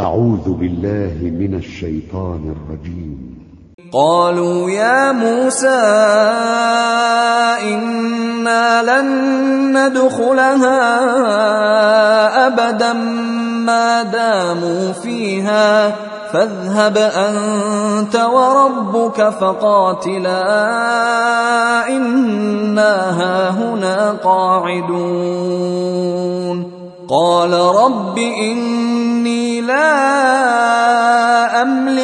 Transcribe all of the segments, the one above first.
أعوذ بالله من الشيطان الرجيم. قالوا يا موسى إنا لن ندخلها أبدا ما داموا فيها. فاذهب أنت وربك فقاتلا إنا هاهنا قاعدون. قال رب إني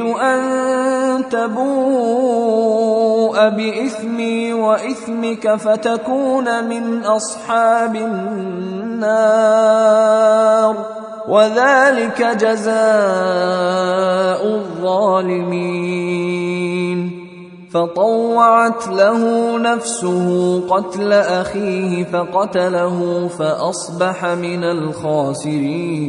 أريد أن تبوء بإثمي وإثمك فتكون من أصحاب النار. وذلك جزاء الظالمين. فطوعت له نفسه قتل أخيه فقتله فأصبح من الخاسرين.